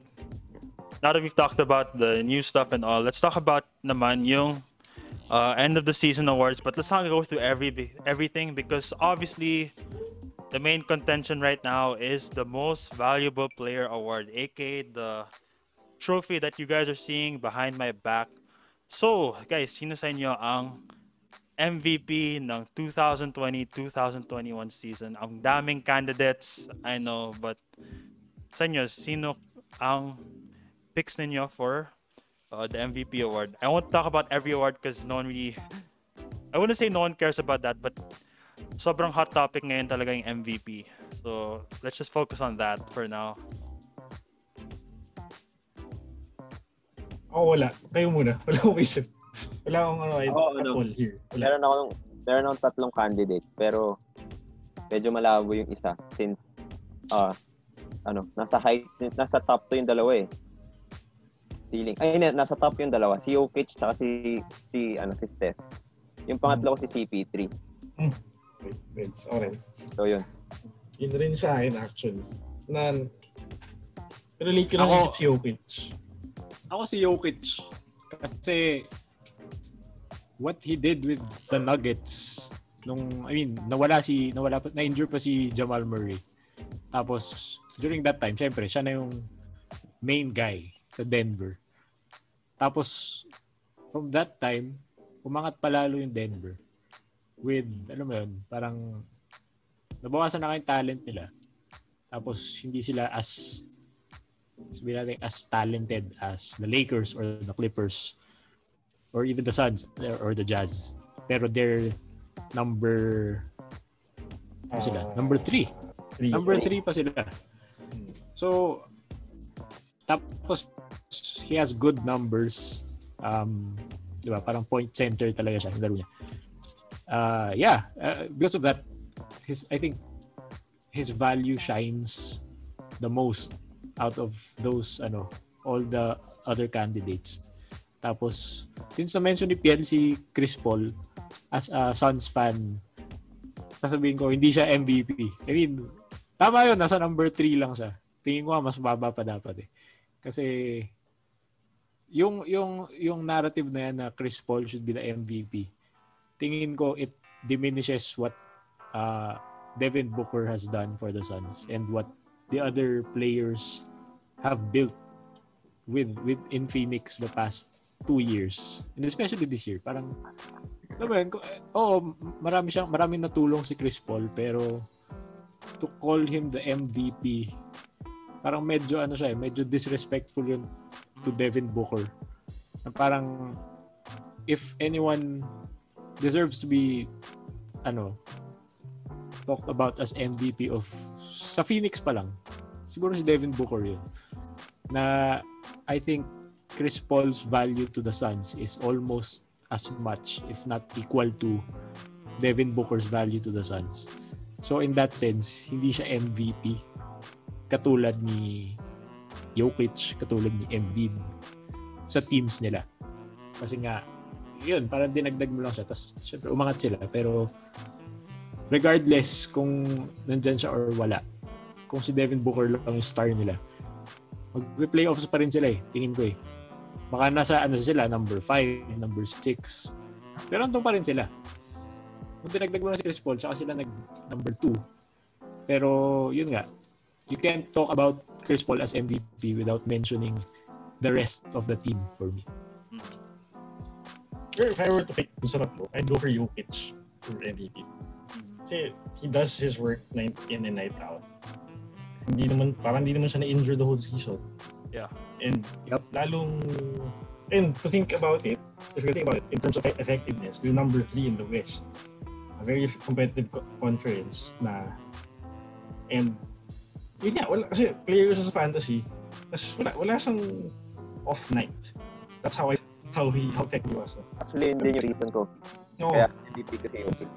now that we've talked about the new stuff and all, let's talk about naman yung uh, end of the season awards. But let's not go through every everything because obviously the main contention right now is the most valuable player award, aka the trophy that you guys are seeing behind my back. So, guys, sino sa inyo ang MVP ng 2020-2021 season. Ang daming candidates, I know, but sa inyo, sino ang picks ninyo for uh, the MVP award? I won't talk about every award because no one really, I wouldn't say no one cares about that, but sobrang hot topic ngayon talaga yung MVP. So, let's just focus on that for now. Ako wala. Kayo muna. Wala akong isip. Wala akong ano, Ako, ano, call here. Wala. Meron ako meron akong tatlong candidates pero medyo malabo yung isa since ah ano, nasa height nasa top 2 yung dalawa eh. Feeling. Ay, nasa top yung dalawa. Si Jokic tsaka si si ano si Steph. Yung pangatlo ko si CP3. Okay. Okay, Reds. Okay. So yun. Yun rin sa akin actually. Na relate ko lang Ako- isip si Jokic. Ako si Jokic. Kasi what he did with the Nuggets nung I mean nawala si nawala pa na-injure pa si Jamal Murray. Tapos during that time, syempre siya na yung main guy sa Denver. Tapos from that time, umangat palalo yung Denver with alam mo yun, parang nabawasan na yung talent nila. Tapos hindi sila as sabihin natin as talented as the Lakers or the Clippers or even the Suns or the Jazz. Pero they're number ano sila? Number 3. three. Number 3 pa sila. So tapos he has good numbers. Um, 'di ba? Parang point center talaga siya yung laro niya. Uh, yeah, uh, because of that his I think his value shines the most out of those ano all the other candidates. Tapos since na-mention ni Piel si Chris Paul as a Suns fan sasabihin ko hindi siya MVP. I mean, tama yun, nasa number 3 lang siya. Tingin ko mas baba pa dapat eh. Kasi yung yung yung narrative na yan na Chris Paul should be the MVP. Tingin ko it diminishes what uh, Devin Booker has done for the Suns and what the other players have built with with in Phoenix the past two years and especially this year parang alam mo oo marami siyang maraming natulong si Chris Paul pero to call him the MVP parang medyo ano siya eh, medyo disrespectful yun to Devin Booker. Parang if anyone deserves to be ano talked about as MVP of sa Phoenix pa lang siguro si Devin Booker yun. Na I think Chris Paul's value to the Suns is almost as much if not equal to Devin Booker's value to the Suns. So in that sense, hindi siya MVP katulad ni Jokic, katulad ni Embiid sa teams nila. Kasi nga, yun, parang dinagdag mo lang siya. Tapos, syempre, umangat sila. Pero, regardless kung nandyan siya or wala, kung si Devin Booker lang yung star nila, mag-playoffs pa rin sila eh. Tingin ko eh. Baka nasa ano sila, number 5, number 6. Pero andun pa rin sila. Kung dinagdag mo na si Chris Paul, tsaka sila nag number 2. Pero yun nga, you can't talk about Chris Paul as MVP without mentioning the rest of the team for me. Sure, if I were to pick sa tatlo, I'd go for Jokic for MVP. Kasi he does his work night in and night out. Hindi naman, parang hindi naman siya na-injure the whole season. Yeah. And Yup. lalong, and to think about it, if you think about it, in terms of effectiveness, they're number three in the West. A very competitive co- conference na, and, yun nga, wala, kasi players sa fantasy, tas wala, wala siyang off night. That's how I, how he, how effective he was. Actually, yun din yung reason ko. No, Kaya MVP ko si Jokic.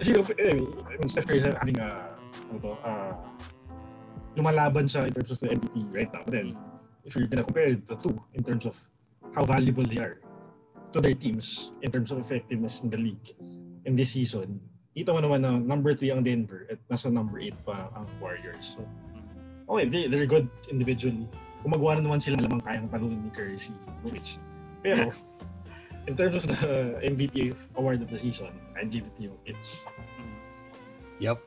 Kasi, eh, I mean, Steph Curry is having a, ano to, uh, lumalaban siya in terms of the MVP right now. But then, if you're gonna compare the two in terms of how valuable they are to their teams in terms of effectiveness in the league in this season, kita mo naman na number 3 ang Denver at nasa number 8 pa ang Warriors. So, okay, they, they're good individually. Kung magawa na naman sila, lamang kayang talunin ni Curry si Jokic. Pero, in terms of the MVP award of the season, I'd give it to Jokic. Yep.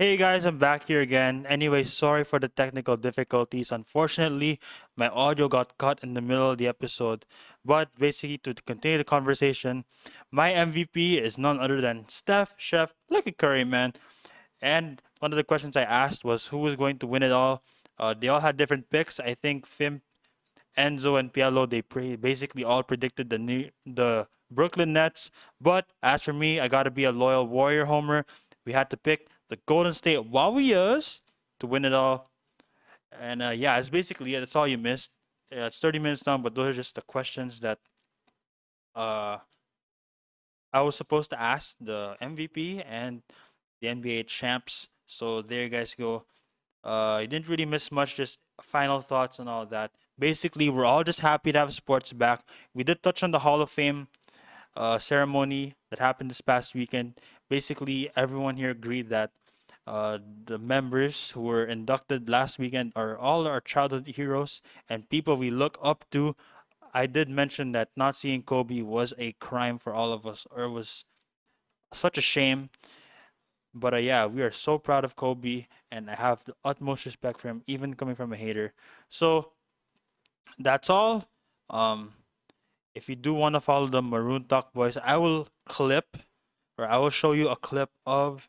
Hey guys, I'm back here again. Anyway, sorry for the technical difficulties. Unfortunately, my audio got cut in the middle of the episode. But basically, to continue the conversation, my MVP is none other than Steph, Chef, at Curry, man. And one of the questions I asked was who was going to win it all. Uh, they all had different picks. I think Fim, Enzo, and Pielo, they pre- basically all predicted the new, the Brooklyn Nets. But as for me, I got to be a loyal Warrior homer. We had to pick the Golden State Warriors to win it all. And uh, yeah, it's basically it. That's all you missed. Yeah, it's 30 minutes now, but those are just the questions that uh, I was supposed to ask the MVP and the NBA champs. So there you guys go. Uh, you didn't really miss much, just final thoughts and all that. Basically, we're all just happy to have sports back. We did touch on the Hall of Fame uh, ceremony that happened this past weekend, basically everyone here agreed that uh, the members who were inducted last weekend are all our childhood heroes and people we look up to. I did mention that not seeing Kobe was a crime for all of us, or it was such a shame. But uh, yeah, we are so proud of Kobe, and I have the utmost respect for him, even coming from a hater. So that's all. Um, if you do want to follow the Maroon Talk Boys, I will clip or I will show you a clip of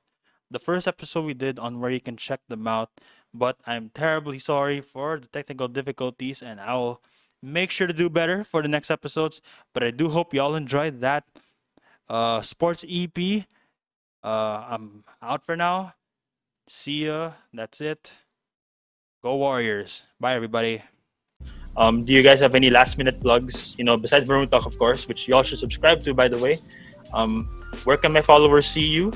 the first episode we did on where you can check them out. But I'm terribly sorry for the technical difficulties, and I will make sure to do better for the next episodes. But I do hope y'all enjoyed that uh, sports EP. Uh, I'm out for now. See ya. That's it. Go Warriors. Bye, everybody. Um, do you guys have any last minute plugs? You know, besides Maroon Talk, of course, which y'all should subscribe to, by the way. Um, where can my followers see you?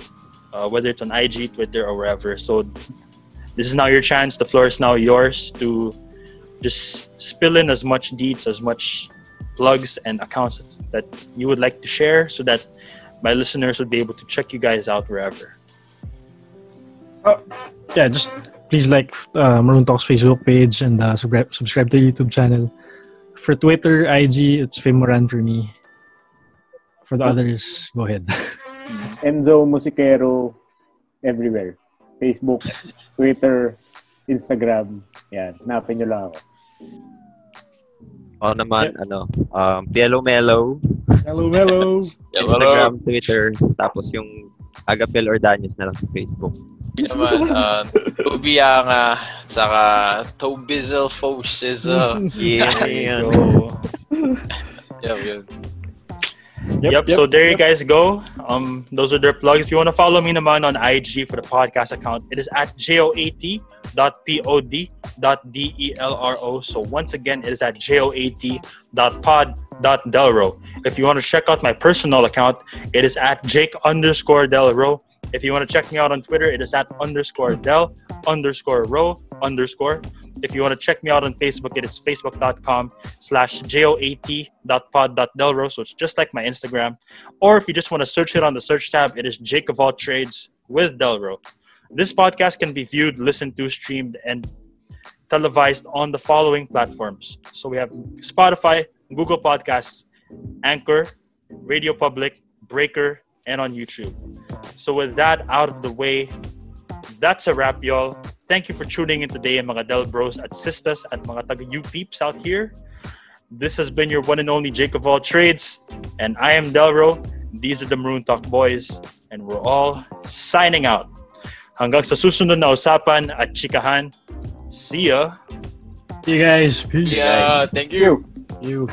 Uh, whether it's on IG, Twitter, or wherever. So this is now your chance. The floor is now yours to just spill in as much deeds, as much plugs and accounts that you would like to share so that my listeners would be able to check you guys out wherever. yeah, just please like uh, Maroon Talks Facebook page and uh, subscribe subscribe to YouTube channel. For Twitter, IG, it's Femoran for me. For the others, go ahead. Enzo Musicero everywhere. Facebook, Twitter, Instagram. Yan, hanapin nyo lang ako. Ako naman, ano, um, Pielo Mellow, Hello, hello. Instagram, Twitter, tapos yung Agapel Ordanyes na lang sa Facebook. Naman, uh, Tubianga, saka Tobizzle Foshizzle. Yeah, Go. Yun, yun. Yep, so there you guys go. Um, those are their plugs. If you want to follow me naman on IG for the podcast account, it is at joat.pod.delro. So once again, it is at joat.pod.delro. If you want to check out my personal account, it is at jake underscore delro. If you want to check me out on Twitter, it is at underscore del underscore row underscore. If you want to check me out on Facebook, it is facebook.com slash joat.pod.delro. So it's just like my Instagram. Or if you just want to search it on the search tab, it is Jake of all trades with Delro. This podcast can be viewed, listened to, streamed, and televised on the following platforms. So we have Spotify, Google Podcasts, Anchor, Radio Public, Breaker, and on YouTube. So with that out of the way, that's a wrap, y'all. Thank you for tuning in today, mga Del Bros at Sisters at mga taga U peeps out here. This has been your one and only Jake of all trades, and I am Delro. These are the Maroon Talk Boys, and we're all signing out. Hanggang sa susunod na usapan at chikahan. See ya! See you guys. Peace. Yeah, thank you. You.